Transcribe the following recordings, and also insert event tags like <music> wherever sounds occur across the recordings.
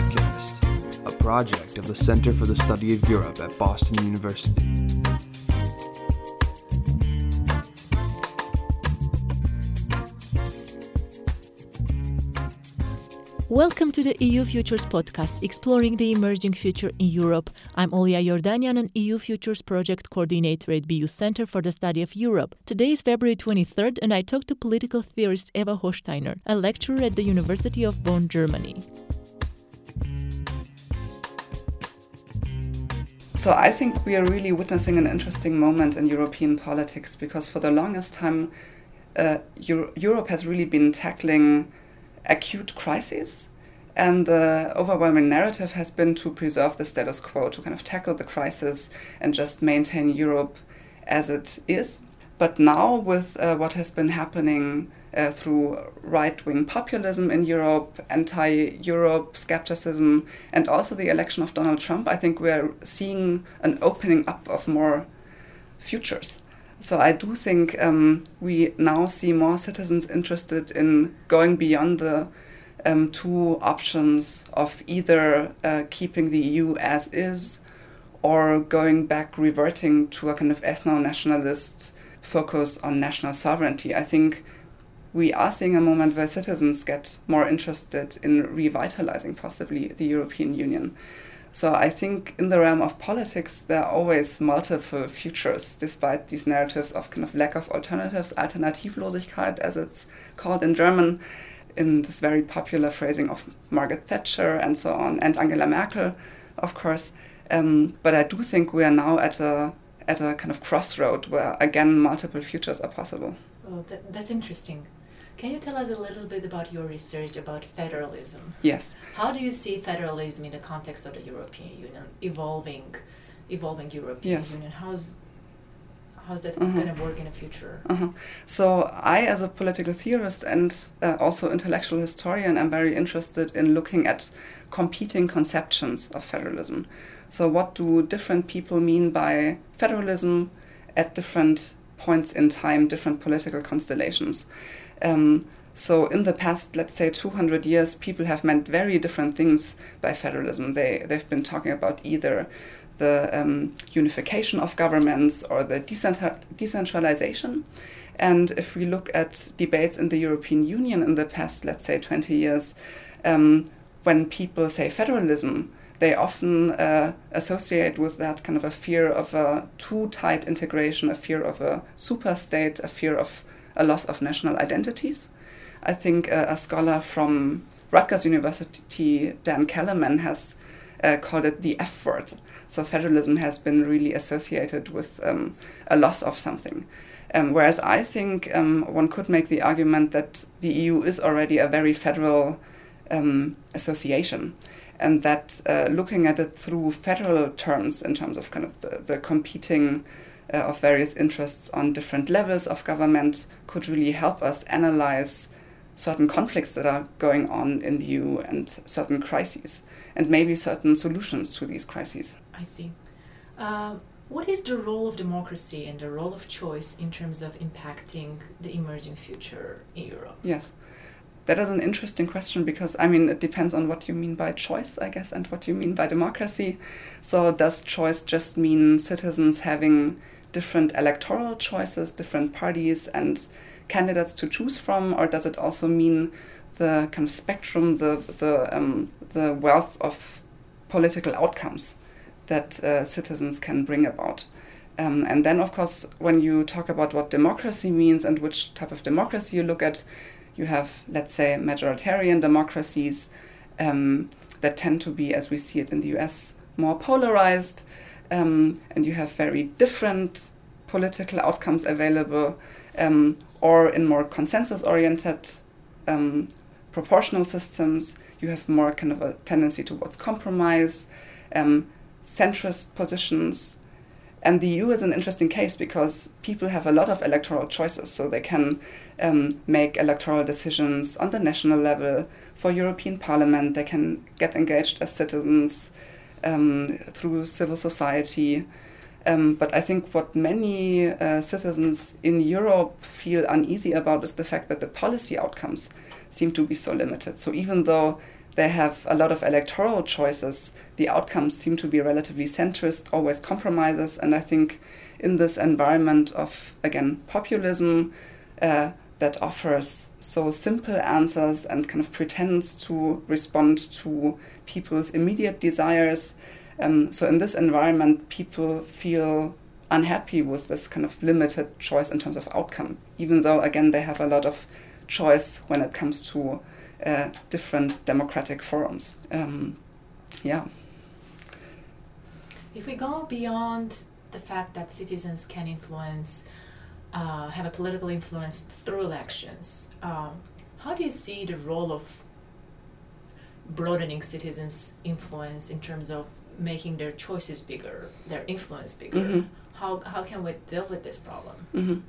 Podcast, a project of the Center for the Study of Europe at Boston University. Welcome to the EU Futures podcast, exploring the emerging future in Europe. I'm Olya Yordanyan, an EU Futures project coordinator at BU Center for the Study of Europe. Today is February 23rd, and I talked to political theorist Eva Hausteiner, a lecturer at the University of Bonn, Germany. So I think we are really witnessing an interesting moment in European politics because for the longest time, uh, Euro- Europe has really been tackling acute crises. And the overwhelming narrative has been to preserve the status quo, to kind of tackle the crisis and just maintain Europe as it is. But now, with uh, what has been happening uh, through right wing populism in Europe, anti Europe skepticism, and also the election of Donald Trump, I think we're seeing an opening up of more futures. So I do think um, we now see more citizens interested in going beyond the um, two options of either uh, keeping the EU as is or going back, reverting to a kind of ethno nationalist focus on national sovereignty. I think we are seeing a moment where citizens get more interested in revitalizing possibly the European Union. So I think in the realm of politics, there are always multiple futures, despite these narratives of kind of lack of alternatives, Alternativlosigkeit, as it's called in German, in this very popular phrasing of Margaret Thatcher and so on, and Angela Merkel, of course. Um, but I do think we are now at a at a kind of crossroad where again multiple futures are possible. Oh, that, that's interesting. Can you tell us a little bit about your research about federalism? Yes. How do you see federalism in the context of the European Union, evolving, evolving European Yes. Union? How's how's that Mhm. going to work in the future? Uh-huh. So I, as a political theorist and uh, also intellectual historian, am very interested in looking at competing conceptions of federalism. So what do different people mean by federalism at different points in time, different political constellations? Um, so in the past, let's say 200 years, people have meant very different things by federalism. They they've been talking about either the um, unification of governments or the decentral- decentralization. And if we look at debates in the European Union in the past, let's say 20 years, um, when people say federalism, they often uh, associate with that kind of a fear of a too tight integration, a fear of a super state, a fear of a loss of national identities. I think uh, a scholar from Rutgers University, Dan Kelemen, has uh, called it the F word. So federalism has been really associated with um, a loss of something. Um, whereas I think um, one could make the argument that the EU is already a very federal um, association, and that uh, looking at it through federal terms, in terms of kind of the, the competing uh, of various interests on different levels of government, could really help us analyze certain conflicts that are going on in the EU and certain crises, and maybe certain solutions to these crises. I see. Uh, what is the role of democracy and the role of choice in terms of impacting the emerging future in Europe? Yes. That is an interesting question because, I mean, it depends on what you mean by choice, I guess, and what you mean by democracy. So, does choice just mean citizens having different electoral choices, different parties, and candidates to choose from, or does it also mean the kind of spectrum, the, the, um, the wealth of political outcomes that uh, citizens can bring about? Um, and then, of course, when you talk about what democracy means and which type of democracy you look at, you have, let's say, majoritarian democracies um, that tend to be, as we see it in the US, more polarized, um, and you have very different political outcomes available, um, or in more consensus oriented um, proportional systems, you have more kind of a tendency towards compromise, um, centrist positions. And the EU is an interesting case because people have a lot of electoral choices, so they can um, make electoral decisions on the national level for European Parliament. They can get engaged as citizens um, through civil society. Um, but I think what many uh, citizens in Europe feel uneasy about is the fact that the policy outcomes seem to be so limited. So even though they have a lot of electoral choices, the outcomes seem to be relatively centrist, always compromises. And I think in this environment of, again, populism uh, that offers so simple answers and kind of pretends to respond to people's immediate desires. Um, so in this environment, people feel unhappy with this kind of limited choice in terms of outcome, even though, again, they have a lot of choice when it comes to uh, different democratic forums. Um, yeah. If we go beyond the fact that citizens can influence, uh, have a political influence through elections, um, how do you see the role of broadening citizens' influence in terms of making their choices bigger, their influence bigger? Mm-hmm. How, how can we deal with this problem? Mm-hmm.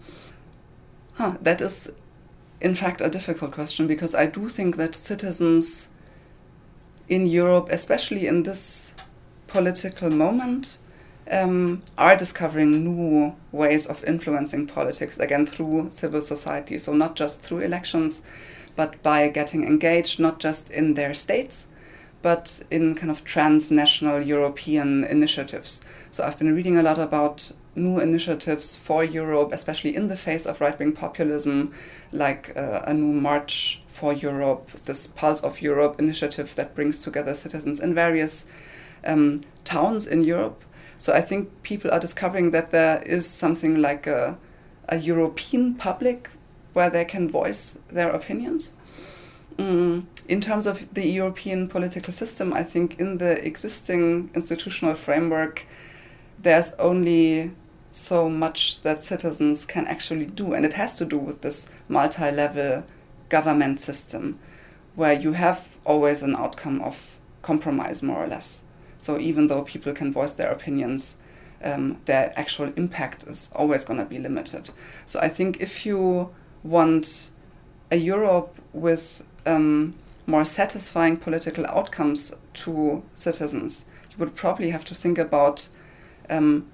Huh, that is in fact, a difficult question because I do think that citizens in Europe, especially in this political moment, um, are discovering new ways of influencing politics, again, through civil society. So, not just through elections, but by getting engaged, not just in their states, but in kind of transnational European initiatives. So, I've been reading a lot about new initiatives for Europe, especially in the face of right wing populism, like uh, a new March for Europe, this Pulse of Europe initiative that brings together citizens in various um, towns in Europe. So I think people are discovering that there is something like a, a European public where they can voice their opinions. Mm. In terms of the European political system, I think in the existing institutional framework, there's only so much that citizens can actually do. And it has to do with this multi level government system where you have always an outcome of compromise, more or less. So even though people can voice their opinions, um, their actual impact is always going to be limited. So I think if you want a Europe with um, more satisfying political outcomes to citizens, you would probably have to think about um,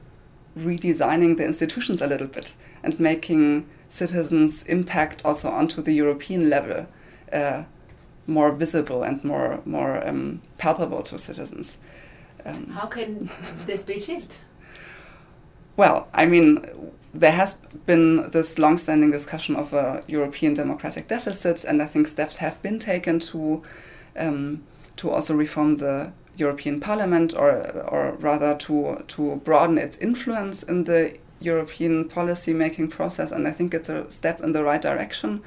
redesigning the institutions a little bit and making citizens' impact also onto the European level uh, more visible and more more um, palpable to citizens. Um, How can this be achieved? Well, I mean, there has been this long-standing discussion of a European democratic deficit, and I think steps have been taken to um, to also reform the European Parliament, or or rather to to broaden its influence in the European policy making process, and I think it's a step in the right direction.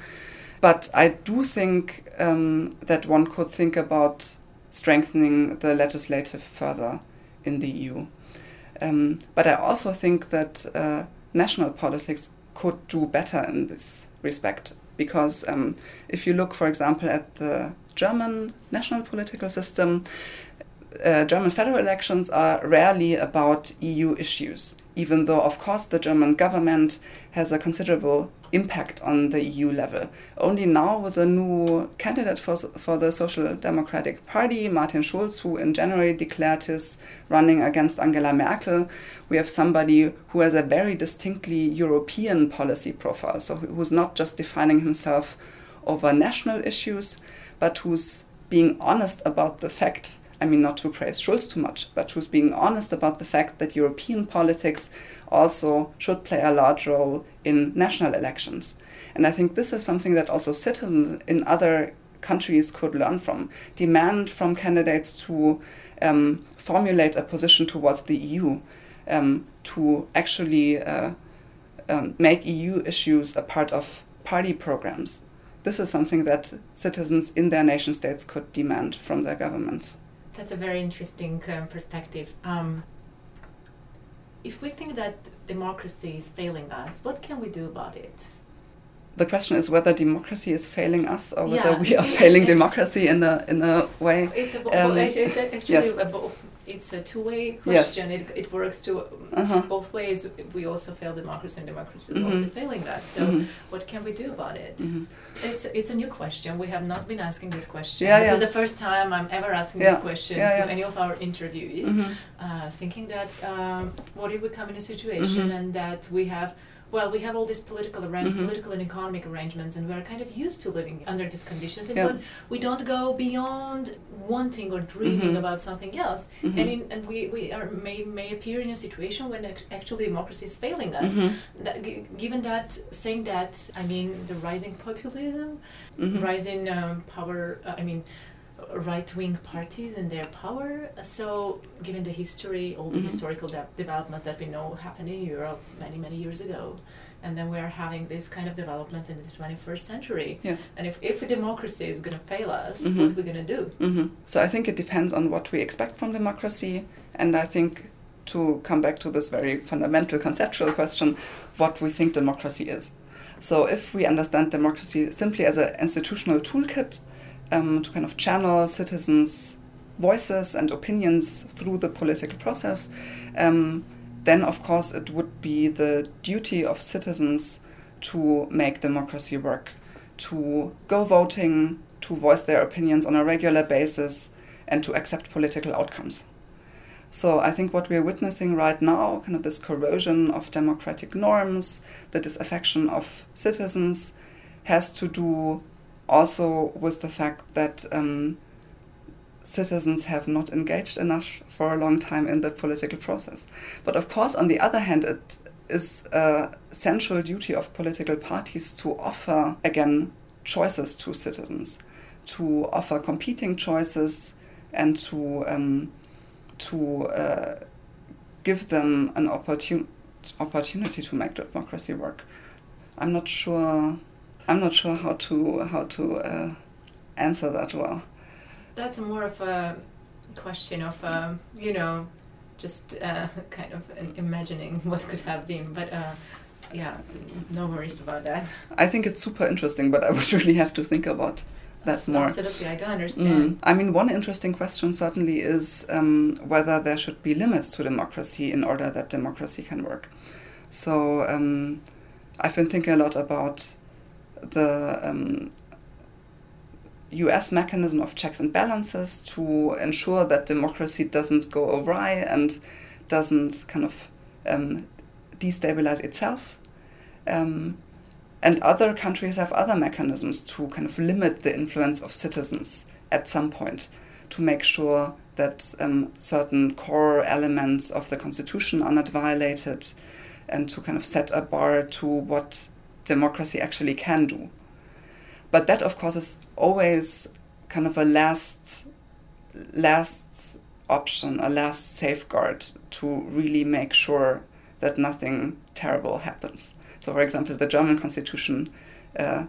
But I do think um, that one could think about strengthening the legislative further in the EU. Um, but I also think that uh, national politics could do better in this respect because um, if you look, for example, at the German national political system, uh, German federal elections are rarely about EU issues, even though, of course, the German government has a considerable impact on the EU level. Only now, with a new candidate for, for the Social Democratic Party, Martin Schulz, who in January declared his running against Angela Merkel, we have somebody who has a very distinctly European policy profile. So, who's not just defining himself over national issues, but who's being honest about the fact I mean, not to praise Schulz too much, but who's being honest about the fact that European politics also should play a large role in national elections. And I think this is something that also citizens in other countries could learn from. Demand from candidates to um, formulate a position towards the EU, um, to actually uh, um, make EU issues a part of party programs. This is something that citizens in their nation states could demand from their governments. That's a very interesting um, perspective. Um, if we think that democracy is failing us, what can we do about it? The question is whether democracy is failing us or whether yeah. we are <laughs> failing democracy in a in a way. It's, a, um, it's actually yes. a, it's a two-way question. Yes. It, it works to uh-huh. both ways. We also fail democracy, and democracy is mm-hmm. also failing us. So, mm-hmm. what can we do about it? Mm-hmm. It's it's a new question. We have not been asking this question. Yeah, this yeah. is the first time I'm ever asking yeah. this question to any of our interviewees, mm-hmm. uh, thinking that um, what if we come in a situation mm-hmm. and that we have well, we have all these political arra- Mhm. political and economic arrangements, and we are kind of used to living under these conditions, and Yeah. we don't go beyond wanting or dreaming Mhm. about something else. Mhm. And in, and we, we are may, may appear in a situation when ac- actually democracy is failing us. Mhm. That, g- given that, saying that, I mean, the rising populism, Mhm. rising um, power, uh, I mean, right wing parties and their power. So, given the history, all the Mhm. historical de- developments that we know happened in Europe many, many years ago, and then we are having this kind of developments in the 21st century. Yes. And if, if democracy is going to fail us, Mhm. what are we going to do? hmm So I think it depends on what we expect from democracy, and I think to come back to this very fundamental conceptual question, what we think democracy is. So if we understand democracy simply as an institutional toolkit um, to kind of channel citizens' voices and opinions through the political process, um, then of course it would be the duty of citizens to make democracy work, to go voting, to voice their opinions on a regular basis, and to accept political outcomes. So I think what we're witnessing right now, kind of this corrosion of democratic norms, the disaffection of citizens, has to do also with the fact that um, citizens have not engaged enough for a long time in the political process. But of course, on the other hand, it is a central duty of political parties to offer, again, choices to citizens, to offer competing choices and to um, to uh, give them an opportun- opportunity to make democracy work. I'm not sure. I'm not sure how to how to uh, answer that well. That's more of a question of, um, you know, just uh, <laughs> kind of imagining what could have been. But uh, yeah, no worries about that. I think it's super interesting, but I would <laughs> really have to think about that more. Absolutely, I do understand. Mm. I mean, one interesting question certainly is um, whether there should be limits to democracy in order that democracy can work. So um, I've been thinking a lot about the um, US mechanism of checks and balances to ensure that democracy doesn't go awry and doesn't kind of um, destabilize itself. Um, and other countries have other mechanisms to kind of limit the influence of citizens at some point to make sure that um, certain core elements of the constitution are not violated and to kind of set a bar to what democracy actually can do. But that, of course, is always kind of a last, last option, a last safeguard to really make sure that nothing terrible happens. So, for example, the German constitution, uh,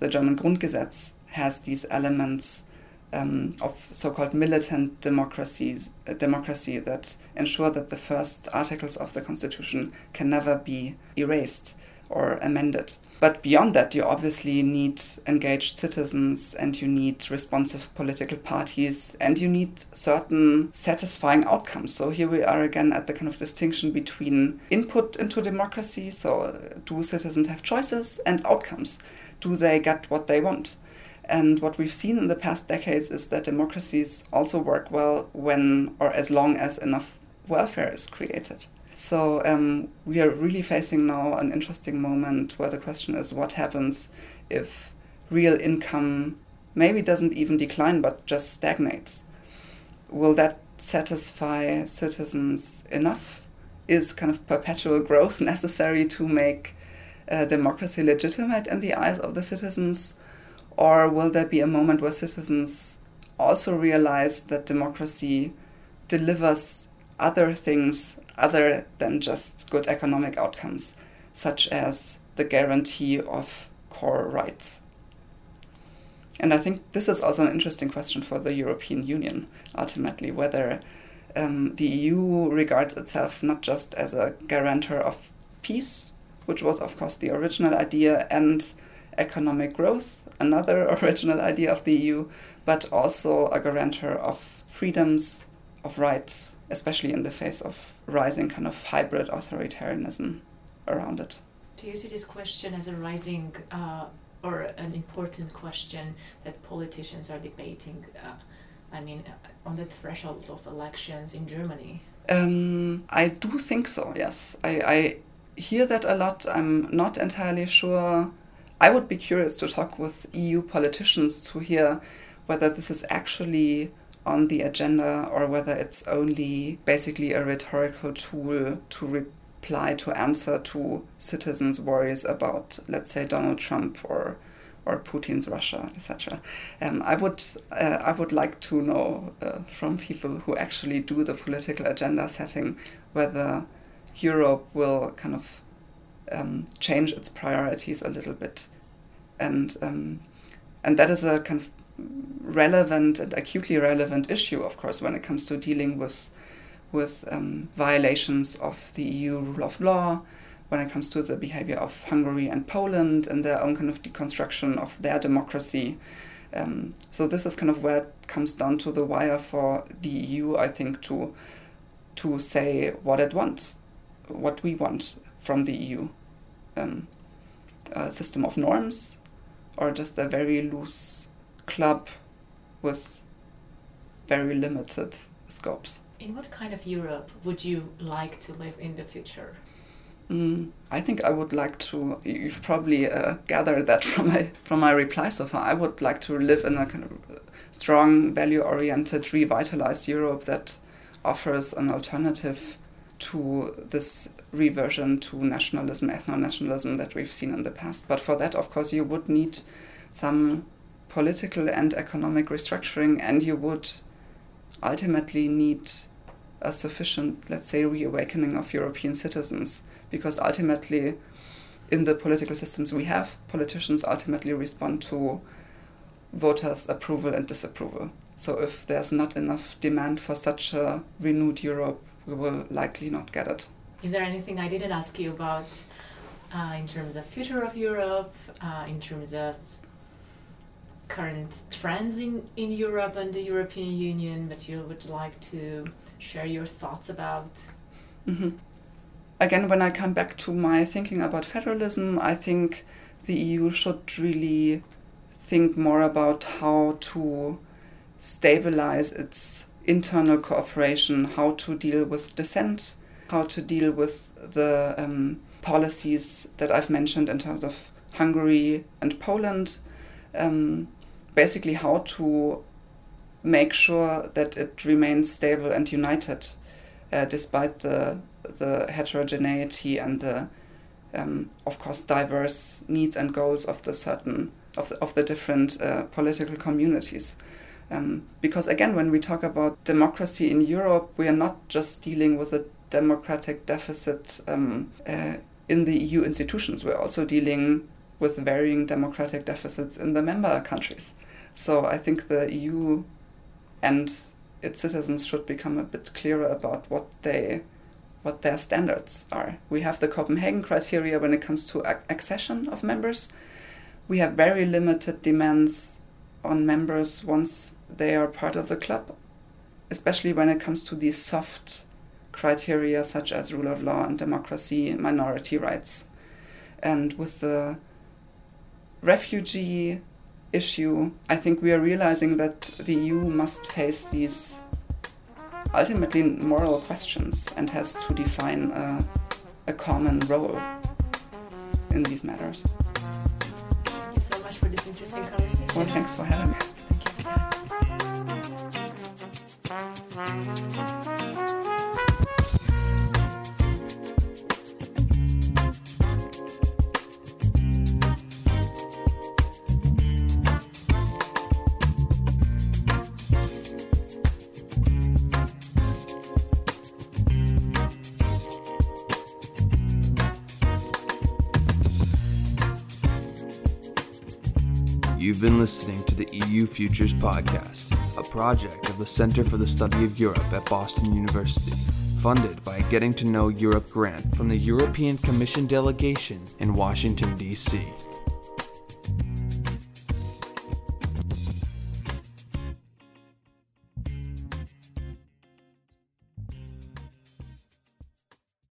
the German Grundgesetz has these elements um, of so-called militant democracies, uh, democracy that ensure that the first articles of the constitution can never be erased or amended. But beyond that, you obviously need engaged citizens and you need responsive political parties and you need certain satisfying outcomes. So here we are again at the kind of distinction between input into democracy. So, do citizens have choices and outcomes? Do they get what they want? And what we've seen in the past decades is that democracies also work well when or as long as enough welfare is created. So um, we are really facing now an interesting moment where the question is what happens if real income maybe doesn't even decline but just stagnates? Will that satisfy citizens enough? Is kind of perpetual growth <laughs> necessary to make uh, democracy legitimate in the eyes of the citizens? Or will there be a moment where citizens also realize that democracy delivers other things other than just good economic outcomes, such as the guarantee of core rights. And I think this is also an interesting question for the European Union, ultimately, whether um, the EU regards itself not just as a guarantor of peace, which was, of course, the original idea, and economic growth, another <laughs> original idea of the EU, but also a guarantor of freedoms, of rights, especially in the face of rising kind of hybrid authoritarianism around it. Do you see this question as a rising uh, or an important question that politicians are debating? Uh, I mean, uh, on the threshold of elections in Germany. Um, I do think so. Yes, I, I hear that a lot. I'm not entirely sure. I would be curious to talk with EU politicians to hear whether this is actually on the agenda or whether it's only basically a rhetorical tool to reply to answer to citizens' worries about, let's say, Donald Trump or or Putin's Russia, etc. Um, I would uh, I would like to know uh, from people who actually do the political agenda setting whether Europe will kind of um, change its priorities a little bit, and um, and that is a kind of relevant and acutely relevant issue, of course, when it comes to dealing with with um, violations of the EU rule of law, when it comes to the behavior of Hungary and Poland and their own kind of deconstruction of their democracy. Um, so this is kind of where it comes down to the wire for the EU, I think, to to say what it wants, what we want from the EU. Um, a system of norms, or just a very loose club with very limited scopes. In what kind of Europe would you like to live in the future? Mm, I think I would like to. You've probably uh, gathered that <laughs> from my from my reply so far. I would like to live in a kind of strong, value-oriented, revitalized Europe that offers an alternative to this reversion to nationalism, ethno-nationalism that we've seen in the past. But for that, of course, you would need some political and economic restructuring, and you would ultimately need a sufficient, let's say, reawakening of European citizens because ultimately in the political systems we have, politicians ultimately respond to voters' approval and disapproval. So if there's not enough demand for such a renewed Europe, we will likely not get it. Is there anything I didn't ask you about uh, in terms of future of Europe, uh, in terms of current trends in, in Europe and the European Union that you would like to share your thoughts about? Mm-hmm again, when I come back to my thinking about federalism, I think the EU should really think more about how to stabilize its internal cooperation, how to deal with dissent, how to deal with the um, policies that I've mentioned in terms of Hungary and Poland. Um, basically, how to make sure that it remains stable and united uh, despite the the heterogeneity and the um, of course diverse needs and goals of the certain of the, of the different uh, political communities. Um, because again, when we talk about democracy in Europe, we are not just dealing with a democratic deficit um, uh, in the EU institutions. We're also dealing with varying democratic deficits in the member countries. So I think the EU and its citizens should become a bit clearer about what they what their standards are. We have the Copenhagen criteria when it comes to accession of members. We have very limited demands on members once they are part of the club, especially when it comes to these soft criteria such as rule of law and democracy, minority rights. And with the refugee issue, I think we are realizing that the EU must face these ultimately moral questions and has to define a, a common role in these matters. Thank you so much for this interesting conversation. Well, thanks for having me. You've been listening to the EU Futures Podcast, a project of the Center for the Study of Europe at Boston University, funded by a Getting to Know Europe grant from the European Commission delegation in Washington, D.C.